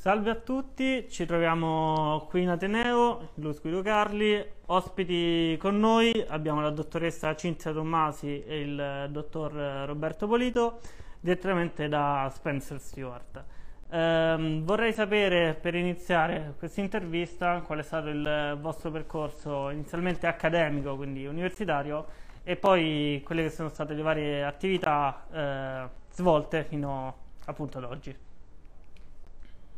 Salve a tutti, ci troviamo qui in Ateneo, Luis Guido Carli, ospiti con noi abbiamo la dottoressa Cinzia Tommasi e il dottor Roberto Polito, direttamente da Spencer Stewart. Eh, vorrei sapere per iniziare questa intervista qual è stato il vostro percorso inizialmente accademico, quindi universitario, e poi quelle che sono state le varie attività eh, svolte fino appunto ad oggi.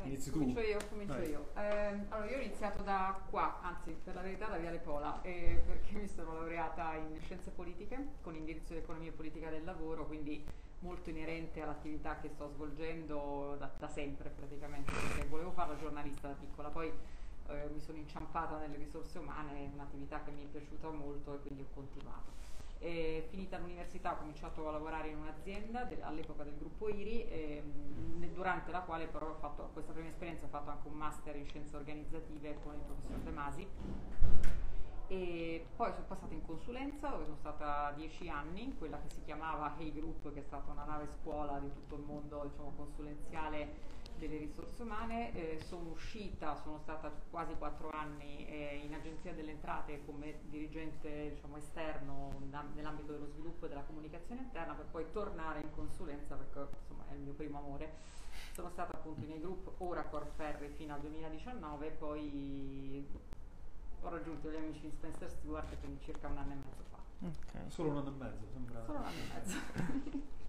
Inizi tu. Comincio io, comincio Vai. io. Eh, allora, io ho iniziato da qua, anzi, per la verità da Viale Pola, eh, perché mi sono laureata in scienze politiche con indirizzo di economia e politica del lavoro, quindi molto inerente all'attività che sto svolgendo da, da sempre praticamente, perché volevo fare la giornalista da piccola, poi eh, mi sono inciampata nelle risorse umane, è un'attività che mi è piaciuta molto e quindi ho continuato. E finita l'università ho cominciato a lavorare in un'azienda de- all'epoca del gruppo IRI, ehm, durante la quale però ho fatto questa prima esperienza, ho fatto anche un master in scienze organizzative con il professor De Masi. E poi sono passata in consulenza dove sono stata dieci anni, quella che si chiamava Hey Group, che è stata una nave scuola di tutto il mondo diciamo, consulenziale delle risorse umane, eh, sono uscita, sono stata quasi quattro anni eh, in Agenzia delle Entrate come dirigente diciamo, esterno nell'ambito dello sviluppo e della comunicazione interna per poi tornare in consulenza perché insomma è il mio primo amore. Sono stata appunto in gruppo ora Corferri fino al 2019 poi ho raggiunto gli amici di Spencer Stewart quindi circa un anno e mezzo fa. Okay. Solo un anno e mezzo, sembra. Solo un anno e mezzo.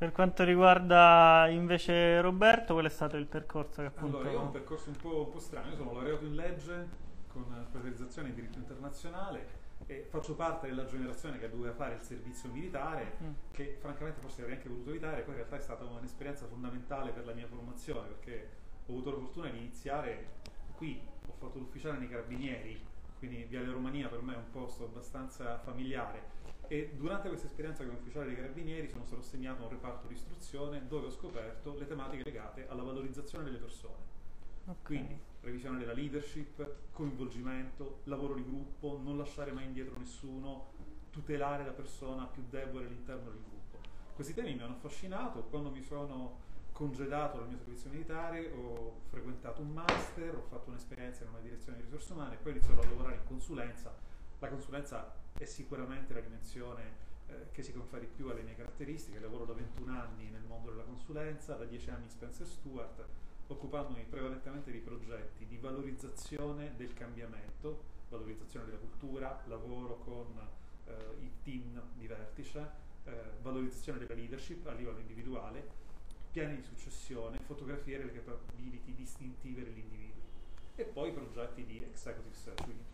Per quanto riguarda invece Roberto, qual è stato il percorso che appunto... Allora, io ho un percorso un po', un po strano, io sono laureato in legge con specializzazione in diritto internazionale e faccio parte della generazione che doveva fare il servizio militare, mm. che francamente forse avrei anche voluto evitare, poi in realtà è stata un'esperienza fondamentale per la mia formazione, perché ho avuto la fortuna di iniziare qui, ho fatto l'ufficiale nei carabinieri, quindi Viale Romania per me è un posto abbastanza familiare e durante questa esperienza come ufficiale dei carabinieri sono stato assegnato a un reparto di istruzione dove ho scoperto le tematiche legate alla valorizzazione delle persone. Okay. Quindi revisione della leadership, coinvolgimento, lavoro di gruppo, non lasciare mai indietro nessuno, tutelare la persona più debole all'interno del gruppo. Questi temi mi hanno affascinato, quando mi sono congedato dal mio servizio militare ho frequentato un master, ho fatto un'esperienza in una direzione di risorse umane e poi ho iniziato a lavorare in consulenza. La consulenza è sicuramente la dimensione eh, che si confà di più alle mie caratteristiche. Lavoro da 21 anni nel mondo della consulenza, da 10 anni in Spencer Stewart, occupandomi prevalentemente di progetti di valorizzazione del cambiamento, valorizzazione della cultura, lavoro con eh, i team di vertice, eh, valorizzazione della leadership a livello individuale, piani di successione, fotografie delle capability distintive degli individui e poi progetti di executive search, quindi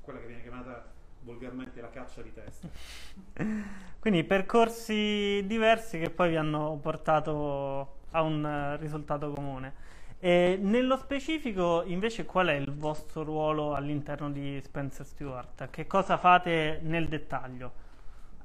quella che viene chiamata volgarmente la caccia di testa. Quindi percorsi diversi che poi vi hanno portato a un risultato comune. E nello specifico, invece, qual è il vostro ruolo all'interno di Spencer Stewart? Che cosa fate nel dettaglio?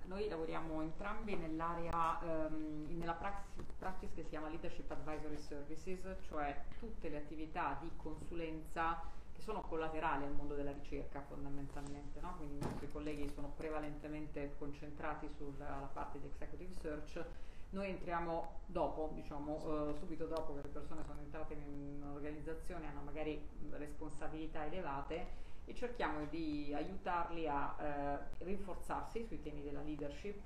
Noi lavoriamo entrambi nell'area, um, nella practice, practice che si chiama Leadership Advisory Services, cioè tutte le attività di consulenza che sono collaterali al mondo della ricerca fondamentalmente, no? quindi i nostri colleghi sono prevalentemente concentrati sulla parte di executive search, noi entriamo dopo, diciamo, eh, subito dopo che le persone sono entrate in un'organizzazione, hanno magari responsabilità elevate e cerchiamo di aiutarli a eh, rinforzarsi sui temi della leadership,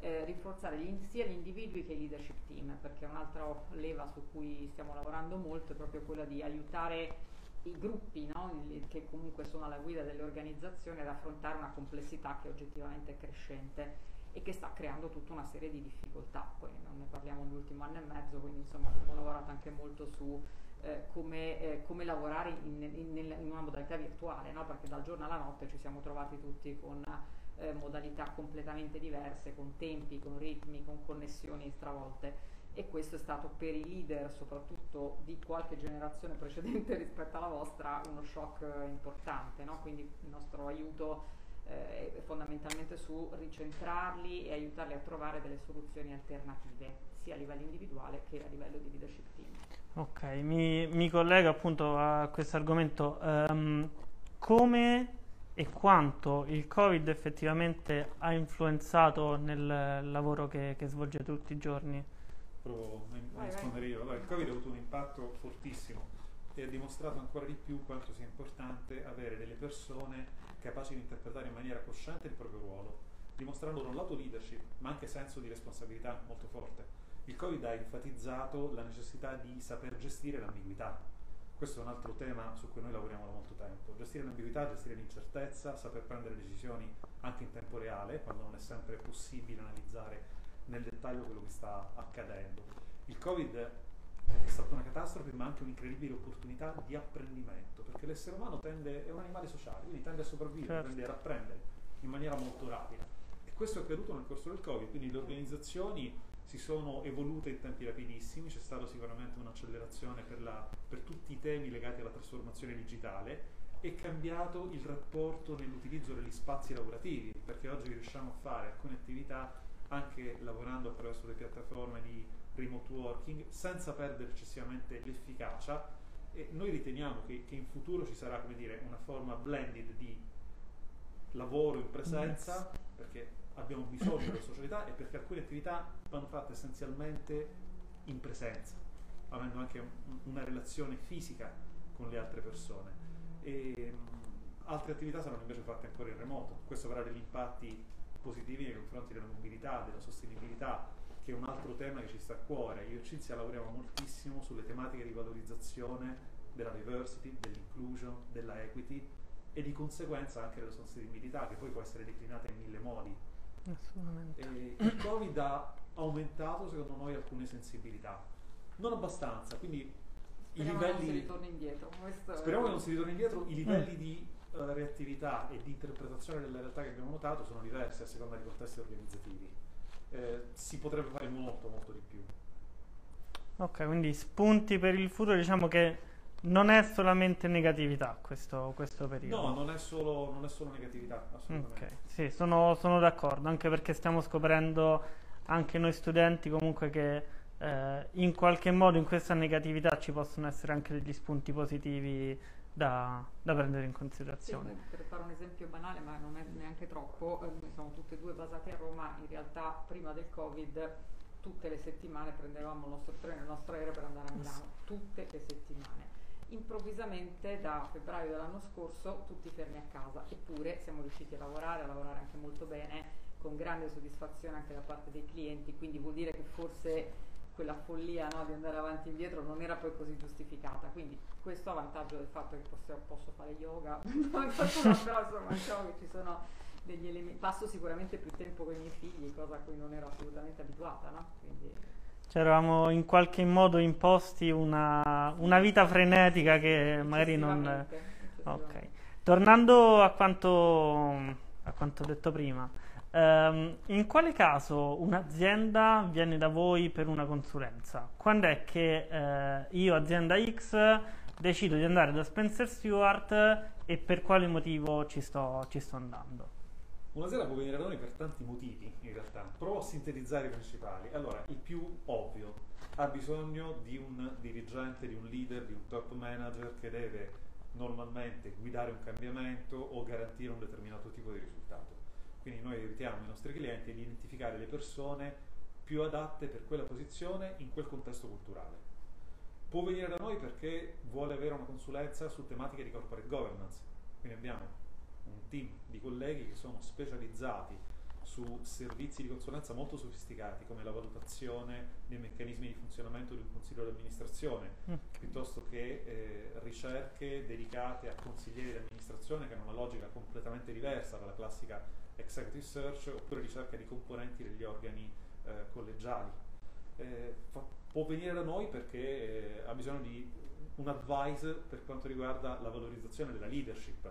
eh, rinforzare gli, sia gli individui che i leadership team, perché un'altra leva su cui stiamo lavorando molto è proprio quella di aiutare i gruppi no? che comunque sono alla guida delle organizzazioni ad affrontare una complessità che oggettivamente è crescente e che sta creando tutta una serie di difficoltà. Poi non ne parliamo nell'ultimo anno e mezzo, quindi insomma abbiamo lavorato anche molto su eh, come, eh, come, lavorare in, in, in, una modalità virtuale, no? perché dal giorno alla notte ci siamo trovati tutti con eh, modalità completamente diverse, con tempi, con ritmi, con connessioni stravolte e questo è stato per i leader, soprattutto di qualche generazione precedente rispetto alla vostra, uno shock importante, no? quindi il nostro aiuto eh, è fondamentalmente su ricentrarli e aiutarli a trovare delle soluzioni alternative, sia a livello individuale che a livello di leadership team. Ok, mi, mi collego appunto a questo argomento. Um, come e quanto il Covid effettivamente ha influenzato nel lavoro che, che svolgete tutti i giorni? Provo a rispondere io. Allora, il Covid ha avuto un impatto fortissimo e ha dimostrato ancora di più quanto sia importante avere delle persone capaci di interpretare in maniera cosciente il proprio ruolo, dimostrando da un lato leadership, ma anche senso di responsabilità molto forte. Il Covid ha enfatizzato la necessità di saper gestire l'ambiguità. Questo è un altro tema su cui noi lavoriamo da molto tempo. Gestire l'ambiguità, gestire l'incertezza, saper prendere decisioni anche in tempo reale, quando non è sempre possibile analizzare nel dettaglio quello che sta accadendo. Il Covid è stata una catastrofe, ma anche un'incredibile opportunità di apprendimento, perché l'essere umano tende, è un animale sociale, quindi tende a sopravvivere, certo. tende a apprendere in maniera molto rapida. E questo è accaduto nel corso del Covid, quindi le organizzazioni si sono evolute in tempi rapidissimi, c'è stata sicuramente un'accelerazione per, la, per tutti i temi legati alla trasformazione digitale, è cambiato il rapporto nell'utilizzo degli spazi lavorativi, perché oggi riusciamo a fare alcune attività anche lavorando attraverso le piattaforme di remote working senza perdere eccessivamente l'efficacia. E noi riteniamo che, che in futuro ci sarà come dire, una forma blended di lavoro in presenza perché abbiamo bisogno della socialità e perché alcune attività vanno fatte essenzialmente in presenza avendo anche una relazione fisica con le altre persone. E um, altre attività saranno invece fatte ancora in remoto. Questo avrà degli impatti positivi nei confronti della mobilità, della sostenibilità, che è un altro tema che ci sta a cuore. Io e Cinzia lavoriamo moltissimo sulle tematiche di valorizzazione della diversity, dell'inclusion, della equity e di conseguenza anche della sostenibilità, che poi può essere declinata in mille modi. Assolutamente. E il Covid ha aumentato, secondo noi, alcune sensibilità. Non abbastanza, quindi Speriamo i livelli... Che non si ritorni indietro. Speriamo che non si ritorni indietro, i livelli mm. di reattività e di interpretazione della realtà che abbiamo notato sono diverse a seconda dei contesti organizzativi. Eh, si potrebbe fare molto, molto di più. Ok, quindi spunti per il futuro, diciamo che non è solamente negatività questo, questo periodo. No, non è solo, non è solo negatività, assolutamente. Ok, sì, sono, sono, d'accordo, anche perché stiamo scoprendo, anche noi studenti, comunque che eh, in qualche modo in questa negatività ci possono essere anche degli spunti positivi da, da prendere in considerazione. Sì, per fare un esempio banale, ma non è neanche troppo, eh, noi siamo tutte e due basate a Roma, in realtà prima del Covid tutte le settimane prendevamo il nostro treno, il nostro aereo per andare a Milano, tutte le settimane. Improvvisamente da febbraio dell'anno scorso tutti fermi a casa, eppure siamo riusciti a lavorare, a lavorare anche molto bene, con grande soddisfazione anche da parte dei clienti, quindi vuol dire che forse quella follia no, di andare avanti e indietro non era poi così giustificata. Quindi questo a vantaggio del fatto che posso, posso fare yoga, però insomma diciamo che ci sono degli elementi. Passo sicuramente più tempo con i miei figli, cosa a cui non ero assolutamente abituata, no? Quindi, ci eravamo in qualche modo imposti una, una vita frenetica che magari non... Ok. Tornando a quanto, a quanto detto prima, Um, in quale caso un'azienda viene da voi per una consulenza? Quando è che uh, io, azienda X, decido di andare da Spencer Stewart e per quale motivo ci sto, ci sto andando? Un'azienda può venire da noi per tanti motivi, in realtà. Provo a sintetizzare i principali. Allora, il più ovvio, ha bisogno di un dirigente, di un leader, di un top manager che deve normalmente guidare un cambiamento o garantire un determinato tipo di risultato quindi noi aiutiamo i nostri clienti ad identificare le persone più adatte per quella posizione in quel contesto culturale. Può venire da noi perché vuole avere una consulenza su tematiche di corporate governance, quindi abbiamo un team di colleghi che sono specializzati su servizi di consulenza molto sofisticati come la valutazione dei meccanismi di funzionamento di un consiglio di amministrazione, mm. piuttosto che eh, ricerche dedicate a consiglieri di amministrazione che hanno una logica completamente diversa dalla classica executive search oppure ricerca di componenti degli organi eh, collegiali. Eh, fa, può venire da noi perché eh, ha bisogno di un advice per quanto riguarda la valorizzazione della leadership.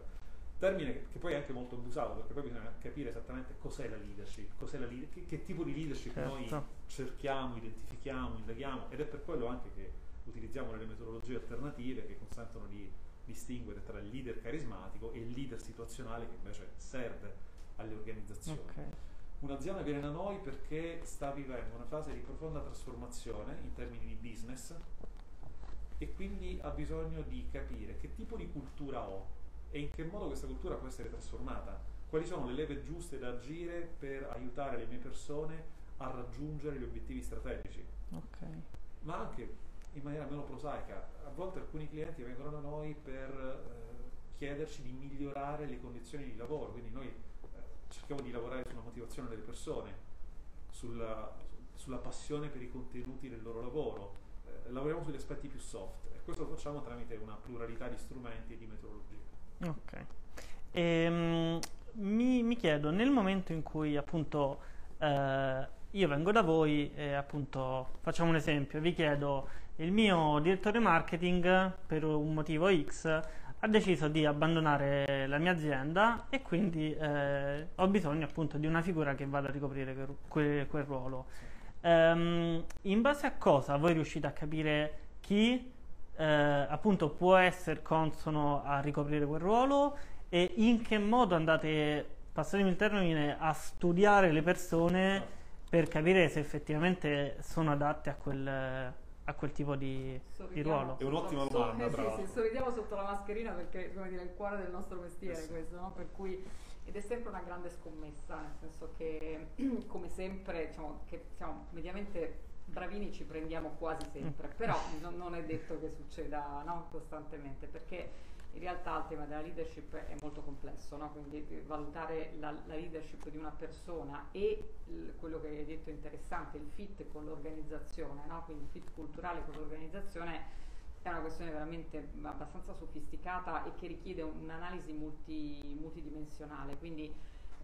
Termine che, che poi è anche molto abusato perché poi bisogna capire esattamente cos'è la leadership, cos'è la leader, che, che, tipo di leadership certo. noi cerchiamo, identifichiamo, indaghiamo ed è per quello anche che utilizziamo delle metodologie alternative che consentono di distinguere tra il leader carismatico e il leader situazionale che invece serve alle organizzazioni. Okay. Un'azienda viene da noi perché sta vivendo una fase di profonda trasformazione in termini di business e quindi ha bisogno di capire che tipo di cultura ho e in che modo questa cultura può essere trasformata, quali sono le leve giuste da agire per aiutare le mie persone a raggiungere gli obiettivi strategici. Okay. Ma anche in maniera meno prosaica, a volte alcuni clienti vengono da noi per eh, chiederci di migliorare le condizioni di lavoro, quindi noi cerchiamo di lavorare sulla motivazione delle persone, sulla, sulla passione per i contenuti del loro lavoro, eh, lavoriamo sugli aspetti più soft e questo lo facciamo tramite una pluralità di strumenti e di metodologie. Ok. Ehm, mi, mi, chiedo, nel momento in cui appunto eh, io vengo da voi e appunto facciamo un esempio, vi chiedo il mio direttore marketing per un motivo X ha deciso di abbandonare la mia azienda e quindi eh, ho bisogno appunto di una figura che vada a ricoprire quel, quel, quel ruolo. Um, in base a cosa voi riuscite a capire chi eh, appunto può essere consono a ricoprire quel ruolo e in che modo andate, passatemi il termine, a studiare le persone per capire se effettivamente sono adatte a quel, a quel tipo di, di ruolo? È un'ottima domanda, so, eh, sì, sì, sorridiamo sotto la mascherina perché come dire, è il cuore del nostro mestiere eh sì. questo, no? per cui ed è sempre una grande scommessa, nel senso che come sempre diciamo che siamo mediamente bravini ci prendiamo quasi sempre, mm. però non, non è detto che succeda no, costantemente, perché in realtà il tema della leadership è molto complesso, no? quindi eh, valutare la, la, leadership di una persona e il, quello che hai detto interessante, il fit con l'organizzazione, no? quindi il fit culturale con l'organizzazione è una questione veramente abbastanza sofisticata e che richiede un'analisi multi, multidimensionale. Quindi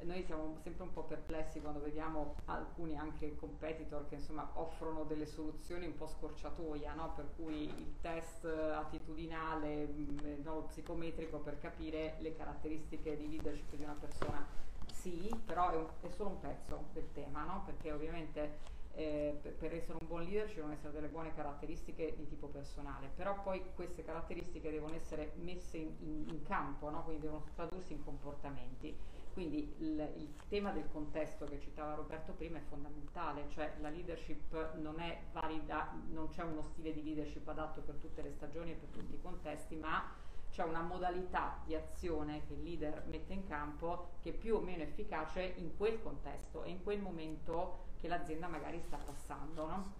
noi siamo sempre un po' perplessi quando vediamo alcuni anche competitor che insomma offrono delle soluzioni un po' scorciatoia, no? per cui il test attitudinale, mm, no, psicometrico per capire le caratteristiche di leadership di una persona. Sì, però è, un, è solo un pezzo del tema, no? perché ovviamente eh, per, essere un buon leader ci devono essere delle buone caratteristiche di tipo personale, però poi queste caratteristiche devono essere messe in, in, in campo, no? quindi devono tradursi in comportamenti. Quindi il, il, tema del contesto che citava Roberto prima è fondamentale, cioè la leadership non è valida, non c'è uno stile di leadership adatto per tutte le stagioni e per tutti i contesti, ma c'è una modalità di azione che il leader mette in campo che è più o meno efficace in quel contesto e in quel momento che l'azienda magari sta passando. No?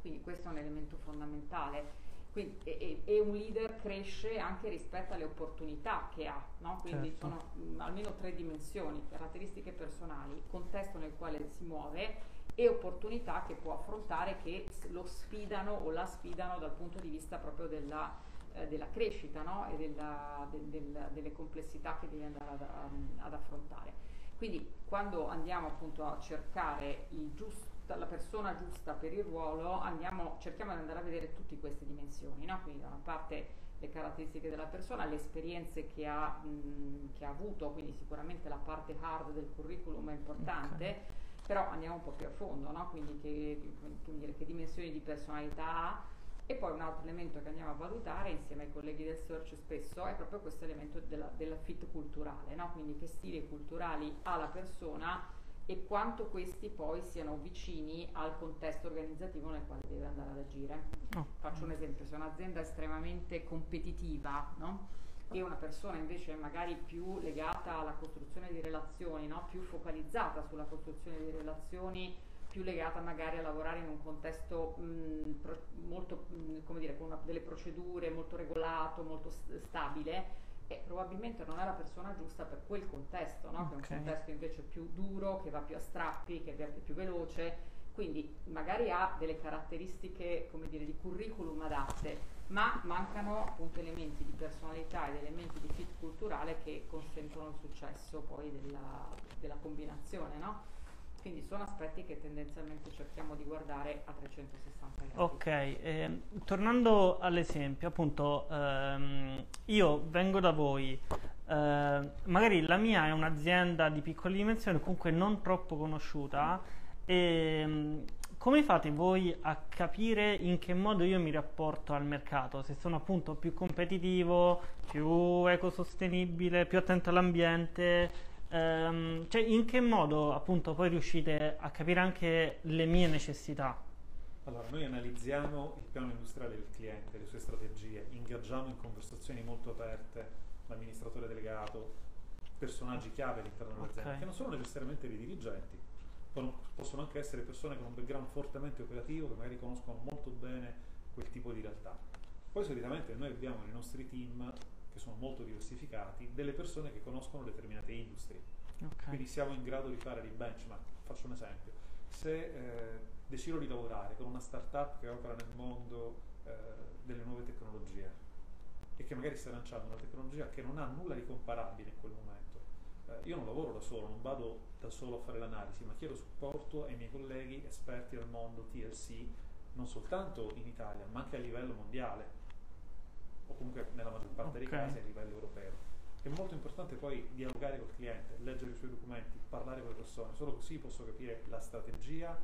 Quindi questo è un elemento fondamentale. Quindi, e, e, un leader cresce anche rispetto alle opportunità che ha, no? quindi certo. sono mh, mm, almeno tre dimensioni, caratteristiche personali, contesto nel quale si muove e opportunità che può affrontare che lo sfidano o la sfidano dal punto di vista proprio della, eh, della crescita no? e della, del, del, delle complessità che deve andare ad, ad affrontare. Quindi quando andiamo appunto a cercare giusto, la persona giusta per il ruolo, andiamo, cerchiamo di andare a vedere tutte queste dimensioni, no? quindi da una parte le caratteristiche della persona, le esperienze che ha, mh, che ha avuto, quindi sicuramente la parte hard del curriculum è importante, okay. però andiamo un po' più a fondo, no? quindi che, che, che dimensioni di personalità ha e poi un altro elemento che andiamo a valutare insieme ai colleghi del search spesso è proprio questo elemento della, della fit culturale, no? quindi che stili culturali ha la persona e quanto questi poi siano vicini al contesto organizzativo nel quale deve andare ad agire. Oh. Faccio un esempio, se un'azienda è estremamente competitiva no? e una persona invece è magari più legata alla costruzione di relazioni, no? più focalizzata sulla costruzione di relazioni, più legata magari a lavorare in un contesto mh, pro, molto, mh, come dire, con una, delle procedure molto regolato, molto st- stabile, e probabilmente non è la persona giusta per quel contesto, no? okay. che è un contesto invece più duro, che va più a strappi, che è più veloce, quindi magari ha delle caratteristiche come dire, di curriculum adatte, ma mancano appunto elementi di personalità ed elementi di fit culturale che consentono il successo poi della, della combinazione. No? Quindi sono aspetti che tendenzialmente cerchiamo di guardare a 360 gradi. Ok, eh, tornando all'esempio, appunto, ehm, io vengo da voi, eh, magari la mia è un'azienda di piccole dimensioni, comunque non troppo conosciuta, e ehm, come fate voi a capire in che modo io mi rapporto al mercato? Se sono appunto più competitivo, più ecosostenibile, più attento all'ambiente? Um, cioè, in che modo appunto poi riuscite a capire anche le mie necessità? Allora, noi analizziamo il piano industriale del cliente, le sue strategie, ingaggiamo in conversazioni molto aperte l'amministratore delegato, personaggi chiave all'interno dell'azienda, okay. che non sono necessariamente dei dirigenti, possono anche essere persone con un background fortemente operativo che magari conoscono molto bene quel tipo di realtà. Poi solitamente noi abbiamo nei nostri team, che sono molto diversificati, delle persone che conoscono determinate industrie. Okay. Quindi siamo in grado di fare dei benchmark. Faccio un esempio. Se eh, decido di lavorare con una startup che opera nel mondo eh, delle nuove tecnologie e che magari sta lanciando una tecnologia che non ha nulla di comparabile in quel momento, eh, io non lavoro da solo, non vado da solo a fare l'analisi, ma chiedo supporto ai miei colleghi esperti del mondo TLC, non soltanto in Italia, ma anche a livello mondiale o comunque nella maggior parte okay. dei casi a livello europeo. È molto importante poi dialogare col cliente, leggere i suoi documenti, parlare con le persone, solo così posso capire la strategia,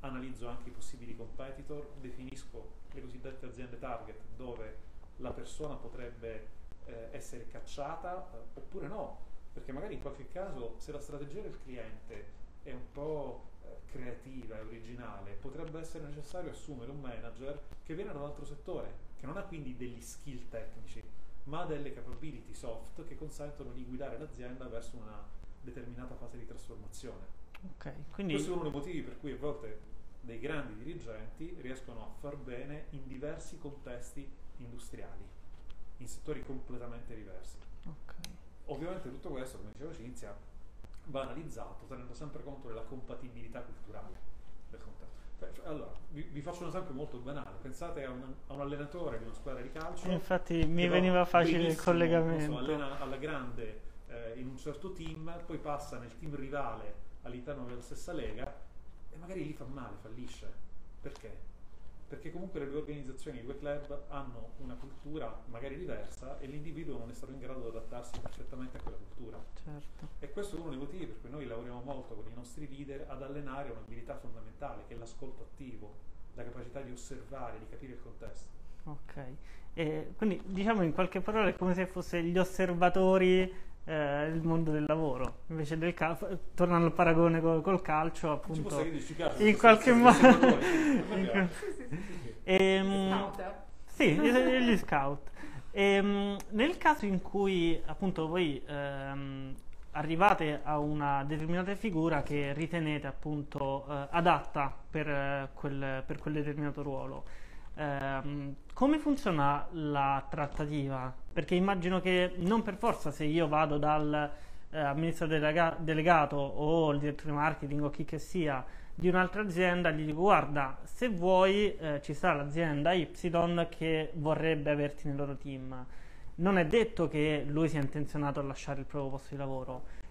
analizzo anche i possibili competitor, definisco le cosiddette aziende target dove la persona potrebbe eh, essere cacciata eh, oppure no, perché magari in qualche caso se la strategia del cliente è un po' eh, creativa e originale, potrebbe essere necessario assumere un manager che viene da un altro settore, che non ha quindi degli skill tecnici, ma delle capability soft che consentono di guidare l'azienda verso una determinata fase di trasformazione. Okay, quindi... Questo è uno dei motivi per cui a volte dei grandi dirigenti riescono a far bene in diversi contesti industriali, in settori completamente diversi. Okay. Ovviamente tutto questo, come diceva Cinzia, va analizzato tenendo sempre conto della compatibilità culturale del contesto. Allora, vi, vi, faccio un esempio molto banale. Pensate a un, a un, allenatore di una squadra di calcio. Infatti mi veniva facile il collegamento. So, allena alla grande eh, in un certo team, poi passa nel team rivale all'interno della stessa lega e magari lì fa male, fallisce. Perché? Perché comunque le due organizzazioni, i due club hanno una cultura magari diversa e l'individuo non è stato in grado di adattarsi perfettamente a quella cultura. Certo. E questo è uno dei motivi per cui noi lavoriamo molto con i nostri leader ad allenare un'abilità fondamentale che è l'ascolto attivo, la capacità di osservare, di capire il contesto. Ok, e quindi diciamo in qualche parola è come se fossero gli osservatori eh, il mondo del lavoro. Invece del calcio tornando al paragone col, col calcio appunto in qualche modo sì gli scout. Ehm, nel caso in cui appunto voi ehm, arrivate a una determinata figura che ritenete appunto eh, adatta per, eh, quel, per quel determinato ruolo ehm, come funziona la trattativa? Perché immagino che non per forza se io vado dal eh, amministratore delegato o il direttore marketing o chi che sia di un'altra azienda gli dico guarda se vuoi eh, ci sarà l'azienda Y che vorrebbe averti nel loro team non è detto che lui sia intenzionato a lasciare il proprio posto di lavoro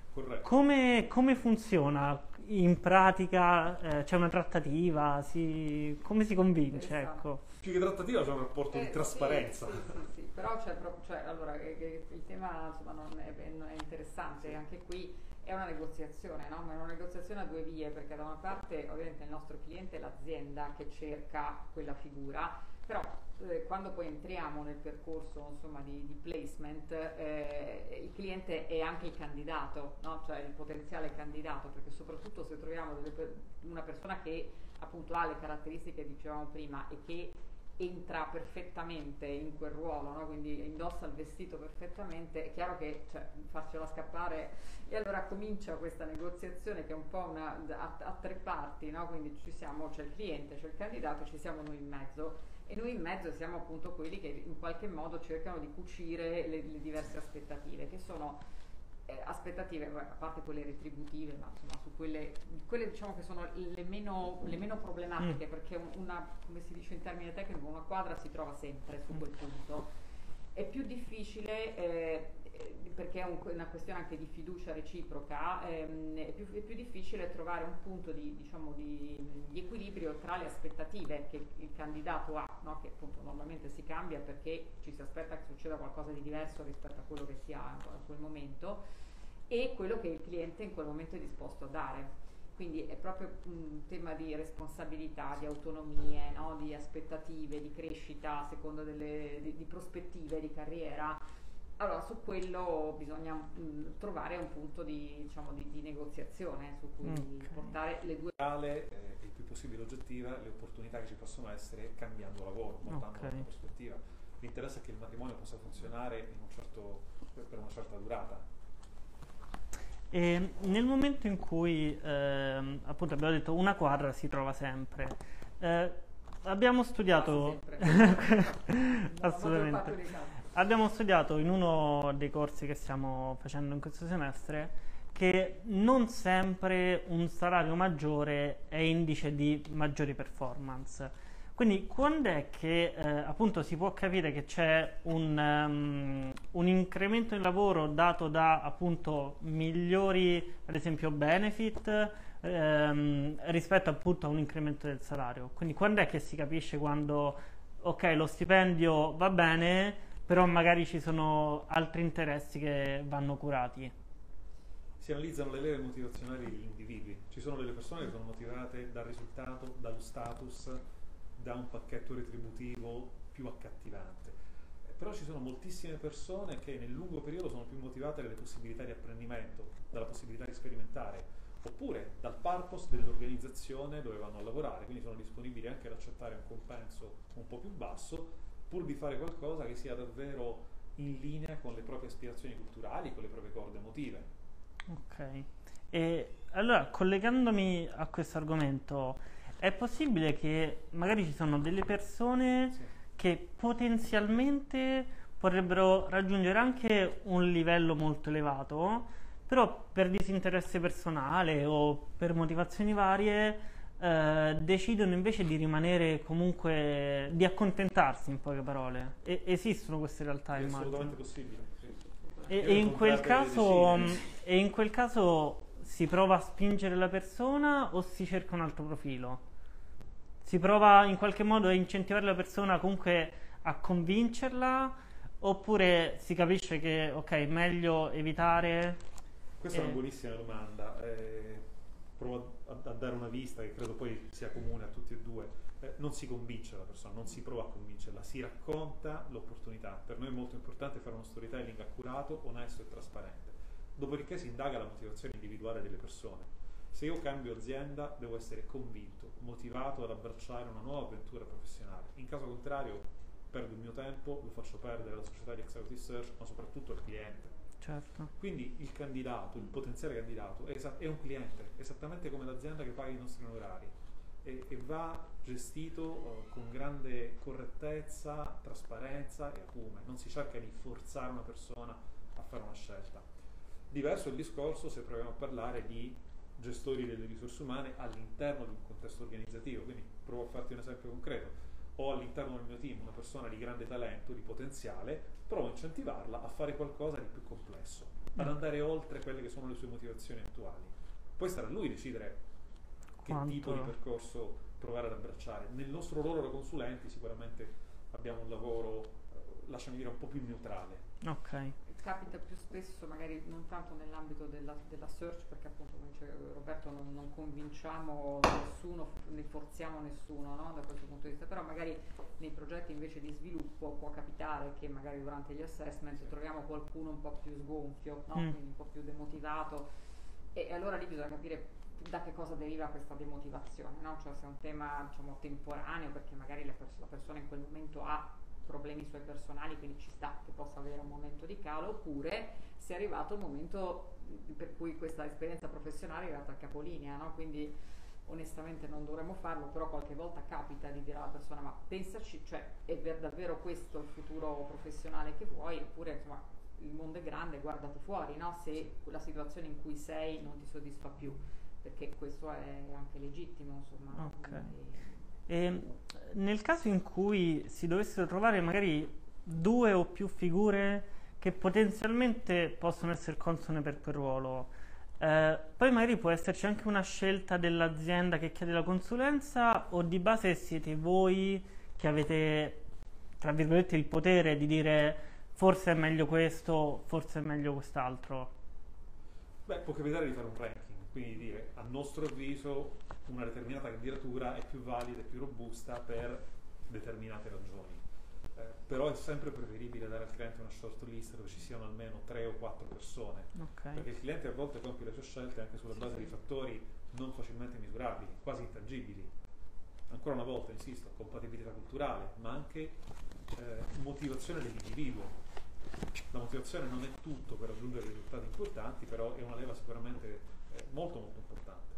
come, come, funziona in pratica? Eh, c'è una trattativa? Si, come si convince? Esatto. Ecco. Più che trattativa c'è un rapporto eh, di trasparenza. Sì, sì, sì, però c'è proprio, cioè, allora, eh, il tema insomma, non è, è interessante, anche qui è una negoziazione, no? ma è una negoziazione a due vie, perché da una parte ovviamente il nostro cliente è l'azienda che cerca quella figura, però eh, quando poi entriamo nel percorso insomma, di, di, placement, eh, il cliente è anche il candidato, no? cioè il potenziale candidato, perché soprattutto se troviamo delle, una persona che appunto ha le caratteristiche che dicevamo prima e che entra perfettamente in quel ruolo, no? quindi indossa il vestito perfettamente, è chiaro che cioè, farcela scappare e allora comincia questa negoziazione che è un po' una, a, a, tre parti, no? quindi siamo, c'è il cliente, c'è il candidato, ci siamo noi in mezzo e noi in mezzo siamo appunto quelli che in qualche modo cercano di cucire le, le diverse aspettative, che sono eh, aspettative, a parte quelle retributive, ma insomma su quelle, quelle diciamo che sono le meno, le meno problematiche, mm. perché una, come si dice in termine tecnico, una quadra si trova sempre su quel punto. È più difficile eh, perché è un, una questione anche di fiducia reciproca, ehm, è, più, è, più, difficile trovare un punto di, diciamo, di, di, equilibrio tra le aspettative che il candidato ha, no? che appunto normalmente si cambia perché ci si aspetta che succeda qualcosa di diverso rispetto a quello che si ha in quel momento, e quello che il cliente in quel momento è disposto a dare. Quindi è proprio un tema di responsabilità, di autonomie, no? di aspettative, di crescita, secondo delle, di, di prospettive di carriera allora, su quello bisogna mh, mm, trovare un punto di, diciamo, di, di negoziazione su cui okay. portare le due... Eh, il più possibile oggettiva le opportunità che ci possono essere cambiando lavoro, montando okay. una prospettiva. Mi interessa che il matrimonio possa funzionare un certo, per una certa durata. E nel momento in cui, eh, appunto, abbiamo detto una quadra si trova sempre, eh, abbiamo studiato... Assolutamente. Abbiamo studiato in uno dei corsi che stiamo facendo in questo semestre che non sempre un salario maggiore è indice di maggiori performance. Quindi quando è che eh, appunto si può capire che c'è un, um, un, incremento in lavoro dato da appunto migliori ad esempio benefit ehm, rispetto appunto a un incremento del salario? Quindi quando è che si capisce quando ok lo stipendio va bene però magari ci sono altri interessi che vanno curati? Si analizzano le leve motivazionali degli individui. Ci sono delle persone che sono motivate dal risultato, dallo status, da un pacchetto retributivo più accattivante. Eh, però ci sono moltissime persone che nel lungo periodo sono più motivate dalle possibilità di apprendimento, dalla possibilità di sperimentare, oppure dal purpose dell'organizzazione dove vanno a lavorare, quindi sono disponibili anche ad accettare un compenso un po' più basso, pur di fare qualcosa che sia davvero in linea con le proprie aspirazioni culturali, con le proprie corde emotive. Ok. E allora, collegandomi a questo argomento, è possibile che magari ci sono delle persone sì. che potenzialmente potrebbero raggiungere anche un livello molto elevato, però per disinteresse personale o per motivazioni varie eh, decidono invece di rimanere comunque, di accontentarsi in poche parole. E, esistono queste realtà, è immagino. assolutamente possibile. Sì. E, e, in caso, e in quel caso si prova a spingere la persona o si cerca un altro profilo? Si prova in qualche modo a incentivare la persona comunque a convincerla oppure si capisce che ok, meglio evitare? Questa e... è una buonissima domanda. Eh, provo a, a, dare una vista che credo poi sia comune a tutti e due. Eh, non si convince la persona, non si prova a convincerla, si racconta l'opportunità. Per noi è molto importante fare uno storytelling accurato, onesto e trasparente. Dopodiché si indaga la motivazione individuale delle persone. Se io cambio azienda devo essere convinto, motivato ad abbracciare una nuova avventura professionale. In caso contrario perdo il mio tempo, lo faccio perdere alla società di executive search, ma soprattutto al cliente. Certo. Quindi il candidato, il potenziale candidato, è, è, un cliente, esattamente come l'azienda che paga i nostri onorari e, e va gestito uh, con grande correttezza, trasparenza e acume. Non si cerca di forzare una persona a fare una scelta. Diverso il discorso se proviamo a parlare di gestori delle risorse umane all'interno di un contesto organizzativo. Quindi provo a farti un esempio concreto. Ho all'interno del mio team una persona di grande talento, di potenziale, provo a incentivarla a fare qualcosa di più complesso, ad mm. andare oltre quelle che sono le sue motivazioni attuali. Poi sarà a lui decidere che Quanto? tipo di percorso provare ad abbracciare. Nel nostro ruolo da consulenti sicuramente abbiamo un lavoro, eh, lasciami dire, un po' più neutrale. Ok capita più spesso, magari non tanto nell'ambito della, della search, perché appunto come dice Roberto non, non, convinciamo nessuno, ne forziamo nessuno no? da questo punto di vista, però magari nei progetti invece di sviluppo può capitare che magari durante gli assessment troviamo qualcuno un po' più sgonfio, no? mm. quindi un po' più demotivato e allora lì bisogna capire da che cosa deriva questa demotivazione, no? cioè se è un tema diciamo, temporaneo perché magari la, pers- la persona in quel momento ha problemi suoi personali, quindi ci sta che possa avere un momento di calo, oppure se è arrivato il momento per cui questa esperienza professionale è arrivata a capolinea, no? quindi onestamente non dovremmo farlo, però qualche volta capita di dire alla persona ma pensaci, cioè è davvero questo il futuro professionale che vuoi, oppure insomma il mondo è grande, guardati fuori, no? se la situazione in cui sei non ti soddisfa più, perché questo è anche legittimo, insomma. Okay. E nel caso in cui si dovessero trovare magari due o più figure che potenzialmente possono essere consone per quel ruolo, eh, poi magari può esserci anche una scelta dell'azienda che chiede la consulenza o di base siete voi che avete, tra virgolette, il potere di dire forse è meglio questo, forse è meglio quest'altro? Beh, può capitare di fare un ranking, quindi dire a nostro avviso una determinata candidatura è più valida e più robusta per determinate ragioni. Eh, però è sempre preferibile dare al cliente una short list dove ci siano almeno tre o quattro persone, okay. perché il cliente a volte compie le sue scelte anche sulla base di fattori non facilmente misurabili, quasi intangibili. Ancora una volta, insisto, compatibilità culturale, ma anche eh, motivazione dell'individuo. La motivazione non è tutto per raggiungere risultati importanti, però è una leva sicuramente molto molto importante.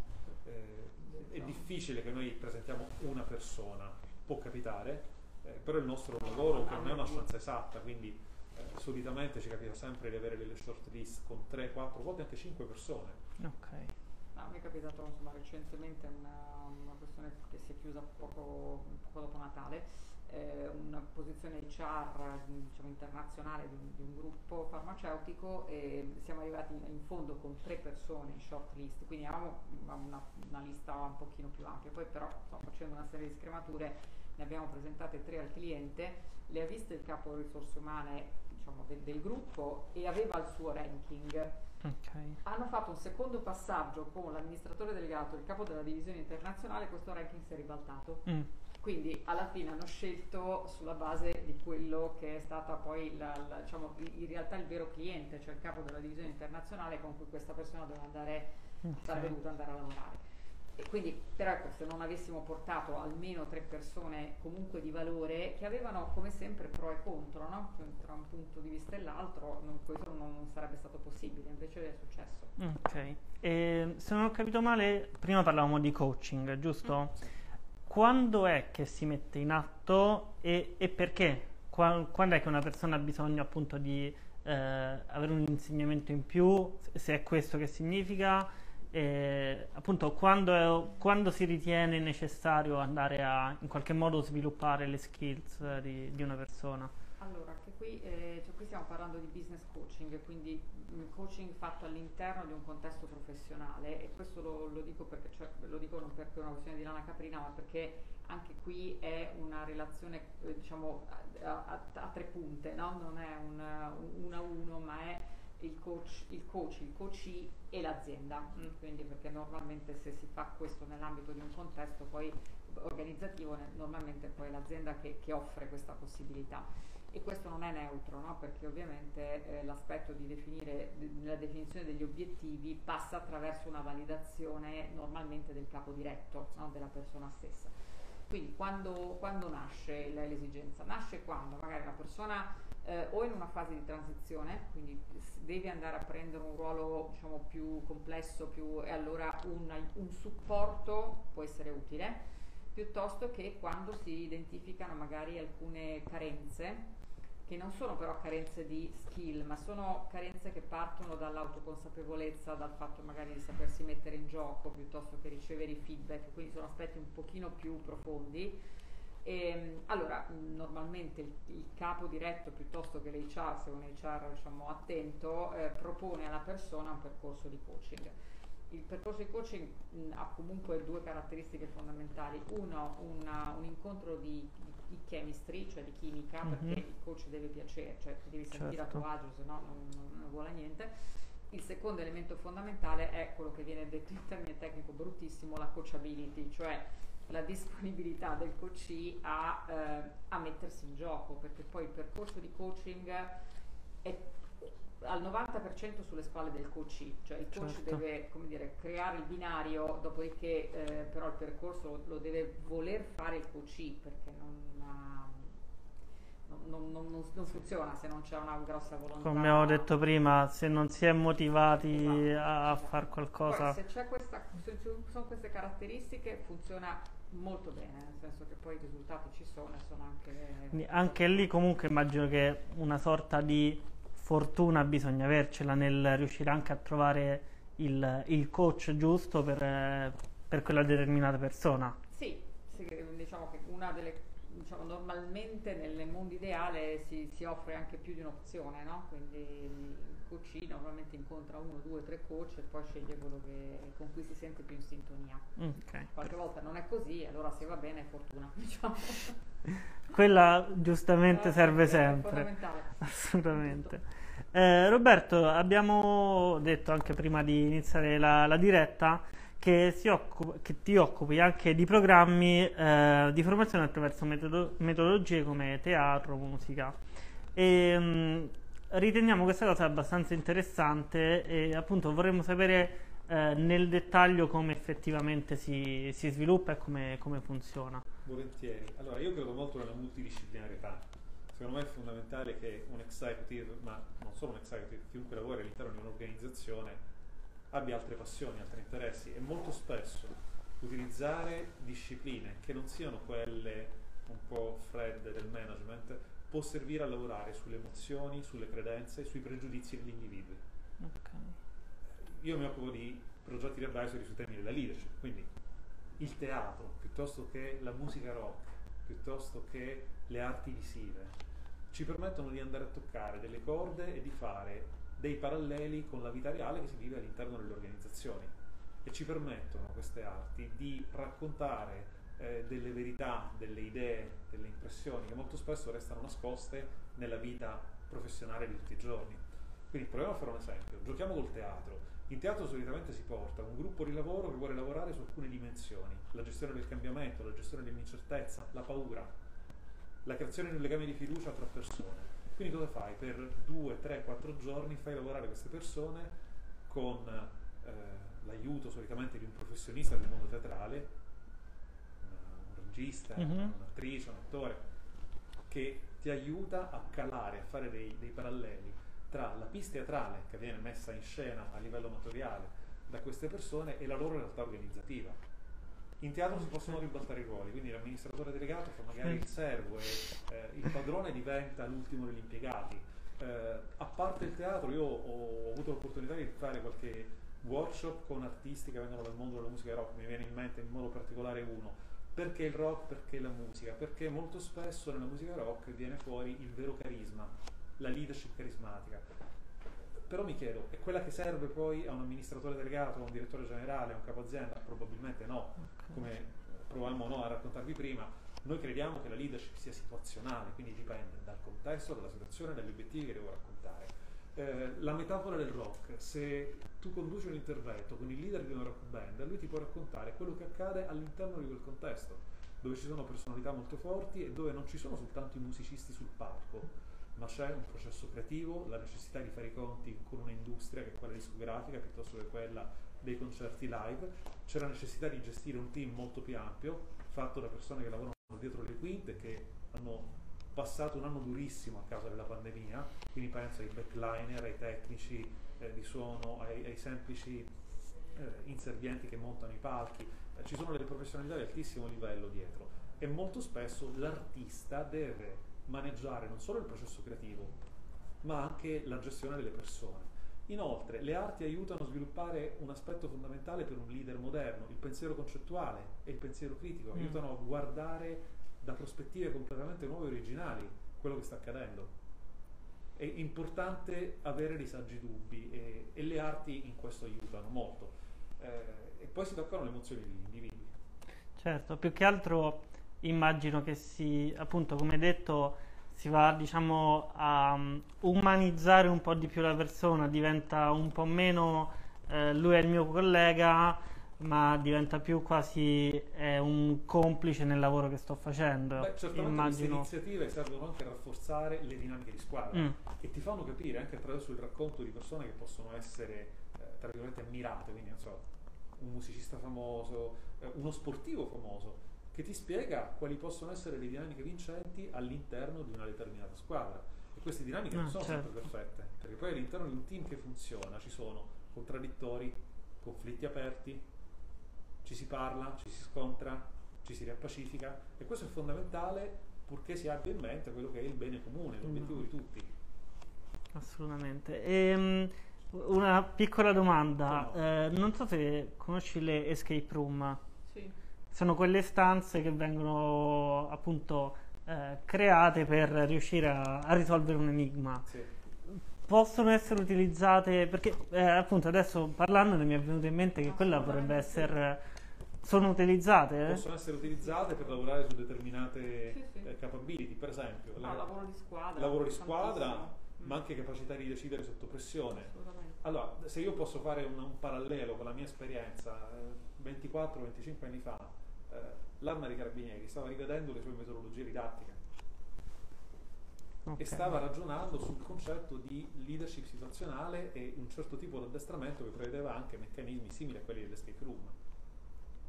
Eh, è difficile che noi presentiamo una persona, può capitare, eh, però il nostro lavoro, che non è una scienza esatta, quindi eh, solitamente ci capita sempre di avere delle short list con 3, 4, volte anche 5 persone. Ok. No, mi è capitato insomma, recentemente una, una questione che si è chiusa poco, poco dopo Natale, eh, una posizione HR diciamo, internazionale di, di, un gruppo farmaceutico e siamo arrivati in fondo con tre persone in short list, quindi avevamo una, una lista un pochino più ampia, poi però insomma, facendo una serie di scremature ne abbiamo presentate tre al cliente, le ha viste il capo risorse umane diciamo, del, del gruppo e aveva il suo ranking. Okay. Hanno fatto un secondo passaggio con l'amministratore delegato, il capo della divisione internazionale, questo ranking si è ribaltato. Mm. Quindi alla fine hanno scelto sulla base di quello che è stata poi la, la, diciamo, in realtà il vero cliente, cioè il capo della divisione internazionale con cui questa persona doveva andare, okay. sarebbe dovuta andare a lavorare. E quindi, però ecco, se non avessimo portato almeno tre persone comunque di valore che avevano come sempre pro e contro, no? tra un punto di vista e l'altro, non, questo non sarebbe stato possibile, invece è successo. Ok, e, se non ho capito male, prima parlavamo di coaching, giusto? Mm. Quando è che si mette in atto e, e perché? Quando è che una persona ha bisogno appunto di eh, avere un insegnamento in più, se è questo che significa? E, appunto quando, quando, si ritiene necessario andare a in qualche modo sviluppare le skills di, di una persona? Allora, che qui, eh, cioè qui, stiamo parlando di business coaching, quindi mm, coaching fatto all'interno di un contesto professionale e questo lo, lo dico perché cioè, lo dico non perché è una questione di lana caprina, ma perché anche qui è una relazione eh, diciamo a, a, a, tre punte, no? non è un, un a uno, ma è il coach, il coach, il coachee e l'azienda, mm, quindi perché normalmente se si fa questo nell'ambito di un contesto poi organizzativo, normalmente poi è l'azienda che, che offre questa possibilità e questo non è neutro, no? perché ovviamente eh, l'aspetto di definire, nella definizione degli obiettivi passa attraverso una validazione normalmente del capo diretto, no? della persona stessa. Quindi quando, quando nasce l'esigenza? Nasce quando magari una persona eh, o in una fase di transizione, quindi devi andare a prendere un ruolo diciamo, più complesso più, e allora un, un supporto può essere utile, piuttosto che quando si identificano magari alcune carenze che non sono però carenze di skill, ma sono carenze che partono dall'autoconsapevolezza, dal fatto magari di sapersi mettere in gioco piuttosto che ricevere i feedback, quindi sono aspetti un pochino più profondi e, ehm, allora, normalmente il, il, capo diretto piuttosto che l'HR, se un HR diciamo, attento, eh, propone alla persona un percorso di coaching. Il percorso di coaching mh, ha comunque due caratteristiche fondamentali. Uno, una, un incontro di, di, chemistry, cioè di chimica, mm-hmm. perché il coach deve piacere, cioè ti devi sentire certo. a tuo agio, se no non, non, non vuole niente. Il secondo elemento fondamentale è quello che viene detto in termine tecnico bruttissimo, la coachability, cioè la disponibilità del coachee a, eh, a, mettersi in gioco, perché poi il percorso di coaching è al 90% sulle spalle del coachee, cioè il coach certo. deve dire, creare il binario, dopodiché eh, però il percorso lo deve voler fare il coachee, perché non, non, non, non, funziona se non c'è una grossa volontà. Come ho detto prima, se non si è motivati esatto, a, esatto. fare qualcosa. Poi, se, questa, se ci sono queste caratteristiche funziona molto bene, nel senso che poi i risultati ci sono e sono anche... Anche lì comunque immagino che una sorta di fortuna bisogna avercela nel riuscire anche a trovare il, il coach giusto per, per, quella determinata persona. Sì, sì, diciamo che una delle... Diciamo, normalmente nel mondo ideale si, si offre anche più di un'opzione, no? Quindi coach normalmente incontra uno, due, tre coach e poi sceglie quello che, con cui si sente più in sintonia. Okay. Qualche volta non è così, allora se va bene è fortuna. Diciamo. Quella giustamente eh, serve sempre. Assolutamente. Eh, Roberto, abbiamo detto anche prima di iniziare la, la diretta che, che, ti occupi anche di programmi eh, di formazione attraverso metodo, metodologie come teatro, musica. E, mh, riteniamo questa cosa abbastanza interessante e appunto vorremmo sapere eh, nel dettaglio come effettivamente si, si sviluppa e come, come, funziona. Volentieri. Allora, io credo molto nella multidisciplinarietà, secondo me è fondamentale che un executive, ma non solo un executive, chiunque lavori all'interno di un'organizzazione abbia altre passioni, altri interessi e molto spesso utilizzare discipline che non siano quelle un po' fredde del management può servire a lavorare sulle emozioni, sulle credenze, sui pregiudizi degli individui. Okay. Io mi occupo di progetti di advisory sui temi della leadership, quindi il teatro, piuttosto che la musica rock, piuttosto che le arti visive, ci permettono di andare a toccare delle corde e di fare dei paralleli con la vita reale che si vive all'interno delle organizzazioni e ci permettono queste arti di raccontare eh, delle verità, delle idee, delle impressioni che molto spesso restano nascoste nella vita professionale di tutti i giorni. Quindi proviamo a fare un esempio, giochiamo col teatro. In teatro solitamente si porta un gruppo di lavoro che vuole lavorare su alcune dimensioni, la gestione del cambiamento, la gestione dell'incertezza, la paura, la creazione di un legame di fiducia tra persone. Quindi cosa fai? Per due, tre, quattro giorni fai lavorare queste persone con eh, l'aiuto solitamente di un professionista del mondo teatrale, un regista, mm-hmm. un'attrice, un attore, che ti aiuta a calare, a fare dei, dei paralleli tra la pista teatrale che viene messa in scena a livello amatoriale da queste persone e la loro realtà organizzativa in teatro si possono ribaltare i ruoli, quindi l'amministratore delegato fa magari il servo e eh, il padrone diventa l'ultimo degli impiegati. Eh, a parte il teatro, io ho, ho avuto l'opportunità di fare qualche workshop con artisti che vengono dal mondo della musica rock, mi viene in mente in modo particolare uno. Perché il rock? Perché la musica? Perché molto spesso nella musica rock viene fuori il vero carisma, la leadership carismatica però mi chiedo, è quella che serve poi a un amministratore delegato, a un direttore generale, a un capo azienda? Probabilmente no, come provavamo no, a raccontarvi prima. Noi crediamo che la leadership sia situazionale, quindi dipende dal contesto, dalla situazione, dagli obiettivi che devo raccontare. Eh, la metafora del rock, se tu conduci un intervento con il leader di una rock band, lui ti può raccontare quello che accade all'interno di quel contesto, dove ci sono personalità molto forti e dove non ci sono soltanto i musicisti sul palco, ma c'è un processo creativo, la necessità di fare i conti con un'industria che è quella discografica piuttosto che quella dei concerti live, c'è la necessità di gestire un team molto più ampio, fatto da persone che lavorano dietro le quinte, che hanno passato un anno durissimo a causa della pandemia, quindi penso ai backliner, ai tecnici eh, di suono, ai, ai semplici eh, inservienti che montano i palchi, eh, ci sono delle professionalità di altissimo livello dietro e molto spesso l'artista deve maneggiare non solo il processo creativo, ma anche la gestione delle persone. Inoltre, le arti aiutano a sviluppare un aspetto fondamentale per un leader moderno, il pensiero concettuale e il pensiero critico, mm. aiutano a guardare da prospettive completamente nuove e originali quello che sta accadendo. È importante avere dei saggi dubbi e, e le arti in questo aiutano molto. Eh, e poi si toccano le emozioni degli individui. Certo, più che altro immagino che si, appunto, come detto, si va diciamo a um, umanizzare un po' di più la persona, diventa un po' meno eh, lui è il mio collega, ma diventa più quasi eh, un complice nel lavoro che sto facendo. Beh, certamente Immagino... queste iniziative servono anche a rafforzare le dinamiche di squadra mm. e ti fanno capire anche attraverso il racconto di persone che possono essere, eh, tra virgolette, ammirate, quindi non so, un musicista famoso, eh, uno sportivo famoso, che ti spiega quali possono essere le dinamiche vincenti all'interno di una determinata squadra. E queste dinamiche non ah, sono certo. sempre perfette, perché poi all'interno di un team che funziona ci sono contraddittori, conflitti aperti, ci si parla, ci si scontra, ci si riappacifica e questo è fondamentale purché si abbia in mente quello che è il bene comune, l'obiettivo mm. di tutti. Assolutamente. Ehm, una piccola domanda, no. eh, non so se conosci le escape room sono quelle stanze che vengono appunto eh, create per riuscire a, a risolvere un enigma. Sì. Possono essere utilizzate perché eh, appunto adesso parlandone mi è venuto in mente che quella potrebbe essere sono utilizzate? Eh? Possono essere utilizzate per lavorare su determinate sì, sì. Eh, capability, per esempio. Ah, la, lavoro di squadra. Lavoro di squadra, ma anche capacità di decidere sotto pressione. Allora, se io posso fare un, un parallelo con la mia esperienza, 24-25 eh, anni fa, eh, l'arma dei carabinieri stava rivedendo le sue metodologie didattiche okay. e stava ragionando sul concetto di leadership situazionale e un certo tipo di addestramento che prevedeva anche meccanismi simili a quelli dell'escape room.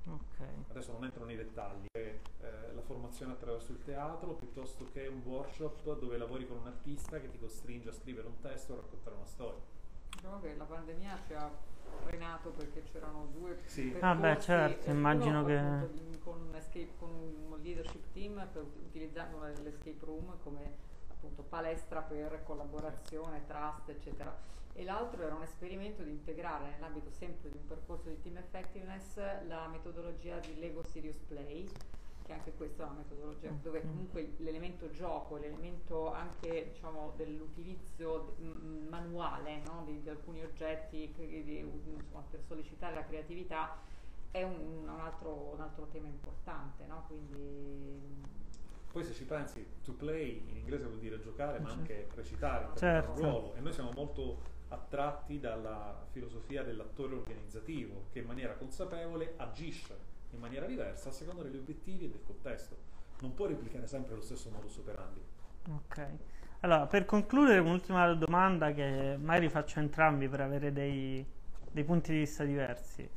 Okay. Adesso non entro nei dettagli, è eh, la formazione attraverso il teatro piuttosto che un workshop dove lavori con un artista che ti costringe a scrivere un testo o a raccontare una storia. Diciamo che la pandemia ci ha frenato perché c'erano due Sì. Ah, beh, certo, immagino che- appunto di- con, un escape- con un leadership team per, ut- utilizzando una dell'escape room come appunto palestra per collaborazione, trust, eccetera. E l'altro era un esperimento di integrare nell'ambito sempre di un percorso di team effectiveness la metodologia di Lego Serious Play, che anche questa è una metodologia dove comunque l'elemento gioco, l'elemento anche diciamo, dell'utilizzo manuale no? di, di alcuni oggetti di- insomma, per sollecitare la creatività è un, un altro, un altro tema importante. No? Quindi, Poi se ci pensi, to play in inglese vuol dire giocare, ma anche recitare, Certo. un ruolo. E noi siamo molto attratti dalla filosofia dell'attore organizzativo, che in maniera consapevole agisce in maniera diversa a seconda degli obiettivi e del contesto. Non può replicare sempre lo stesso modus operandi. Ok. Allora, per concludere, un'ultima domanda che magari faccio a entrambi per avere dei, dei punti di vista diversi.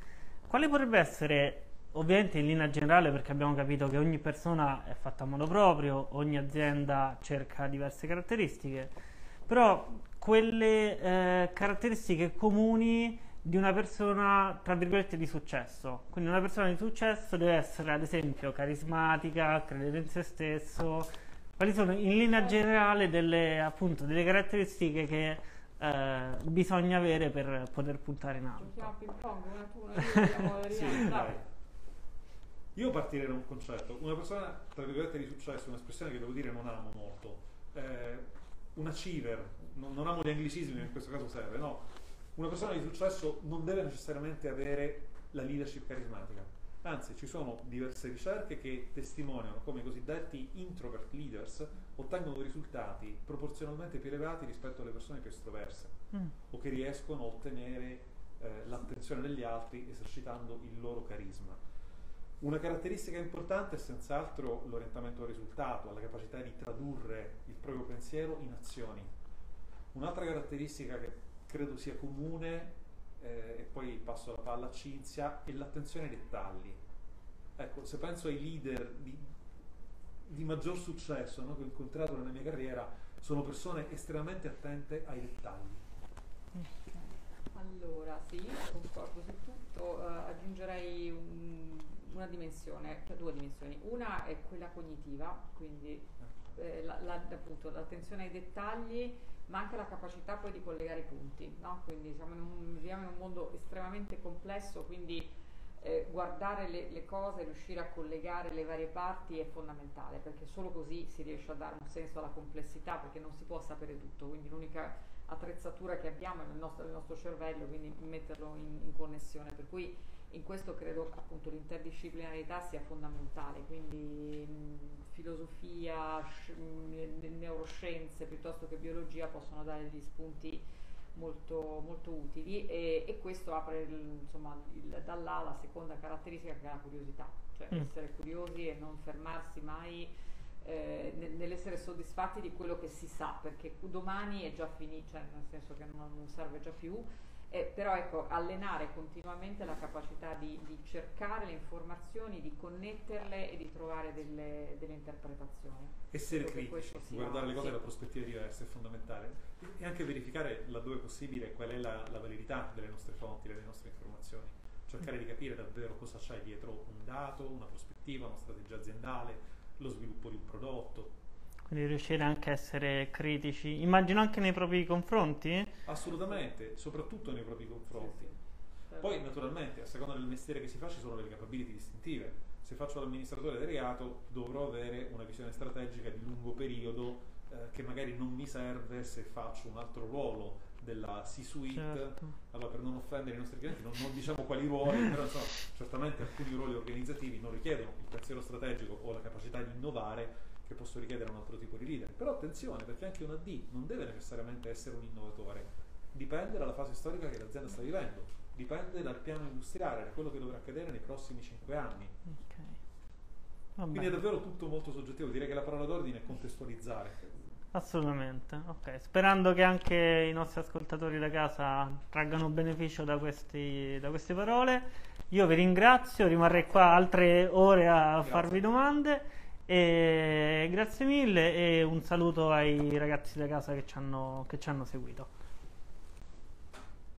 Quale potrebbe essere, ovviamente in linea generale, perché abbiamo capito che ogni persona è fatta a modo proprio, ogni azienda cerca diverse caratteristiche, però quelle eh, caratteristiche comuni di una persona, tra virgolette, di successo. Quindi una persona di successo deve essere, ad esempio, carismatica, credere in se stesso. Quali sono in linea generale delle, appunto, delle caratteristiche che eh, bisogna avere per poter puntare in alto? vediamo Sì. Io partirei da un concetto. Una persona, tra virgolette, di successo, un'espressione che devo dire non amo molto. Eh, un achiever, non, non amo gli anglicismi, in questo caso serve, no. Una persona di successo non deve necessariamente avere la leadership carismatica. Anzi, ci sono diverse ricerche che testimoniano come i cosiddetti introvert leaders ottengono risultati proporzionalmente più elevati rispetto alle persone più estroverse Mm. o che riescono a ottenere eh, l'attenzione degli altri esercitando il loro carisma. Una caratteristica importante è senz'altro l'orientamento al risultato, la capacità di tradurre il proprio pensiero in azioni. Un'altra caratteristica che credo sia comune, eh, e poi passo la palla a Cinzia, è l'attenzione ai dettagli. Ecco, se penso ai leader di, di maggior successo no, che ho incontrato nella mia carriera, sono persone estremamente attente ai dettagli. Allora, sì, concordo su tutto. Eh, aggiungerei un- una dimensione, cioè due dimensioni. Una è quella cognitiva, quindi eh, la- la- appunto, l'attenzione ai dettagli, ma anche la capacità poi di collegare i punti. no? Quindi siamo in un, viviamo in un mondo estremamente complesso, quindi eh, guardare le, le cose, riuscire a collegare le varie parti è fondamentale, perché solo così si riesce a dare un senso alla complessità, perché non si può sapere tutto. Quindi l'unica attrezzatura che abbiamo è nel nostro, nel nostro cervello, quindi metterlo in, in connessione. Per cui in questo credo appunto l'interdisciplinarità sia fondamentale, quindi mh, filosofia, sci- mh, neuroscienze piuttosto che biologia possono dare degli spunti molto, molto utili e, e questo apre il- insomma, il- da là la seconda caratteristica che è la curiosità, cioè Mm. essere curiosi e non fermarsi mai eh, nel- nell'essere soddisfatti di quello che si sa, perché domani è già finito, cioè nel senso che non, non serve già più. Eh, però ecco, allenare continuamente la capacità di, di cercare le informazioni, di connetterle e di trovare delle, delle interpretazioni. Essere critici, guardare le cose sì. da prospettive diverse è fondamentale e anche verificare laddove possibile qual è la, la validità delle nostre fonti, delle nostre informazioni. Cercare di capire davvero cosa c'è dietro un dato, una prospettiva, una strategia aziendale, lo sviluppo di un prodotto. Quindi riuscire anche a essere critici, immagino anche nei propri confronti. Assolutamente, soprattutto nei propri confronti. Sì, sì. Poi naturalmente a seconda del mestiere che si fa ci sono delle capability distintive. Se faccio l'amministratore delegato dovrò avere una visione strategica di lungo periodo eh, che magari non mi serve se faccio un altro ruolo della C-suite. Certo. Allora per non offendere i nostri clienti non, non diciamo quali ruoli, però insomma certamente alcuni ruoli organizzativi non richiedono il pensiero strategico o la capacità di innovare che posso richiedere a un altro tipo di leader. Però attenzione perché anche un AD non deve necessariamente essere un innovatore, dipende dalla fase storica che l'azienda sta vivendo, dipende dal piano industriale, da quello che dovrà accadere nei prossimi cinque anni. Ok. Va Quindi è davvero tutto molto soggettivo, direi che la parola d'ordine è contestualizzare. Assolutamente, ok. Sperando che anche i nostri ascoltatori da casa traggano beneficio da, questi, da queste parole. Io vi ringrazio, rimarrei qua altre ore a Grazie. farvi domande. E grazie mille e un saluto ai ragazzi da casa che ci hanno, che ci hanno seguito.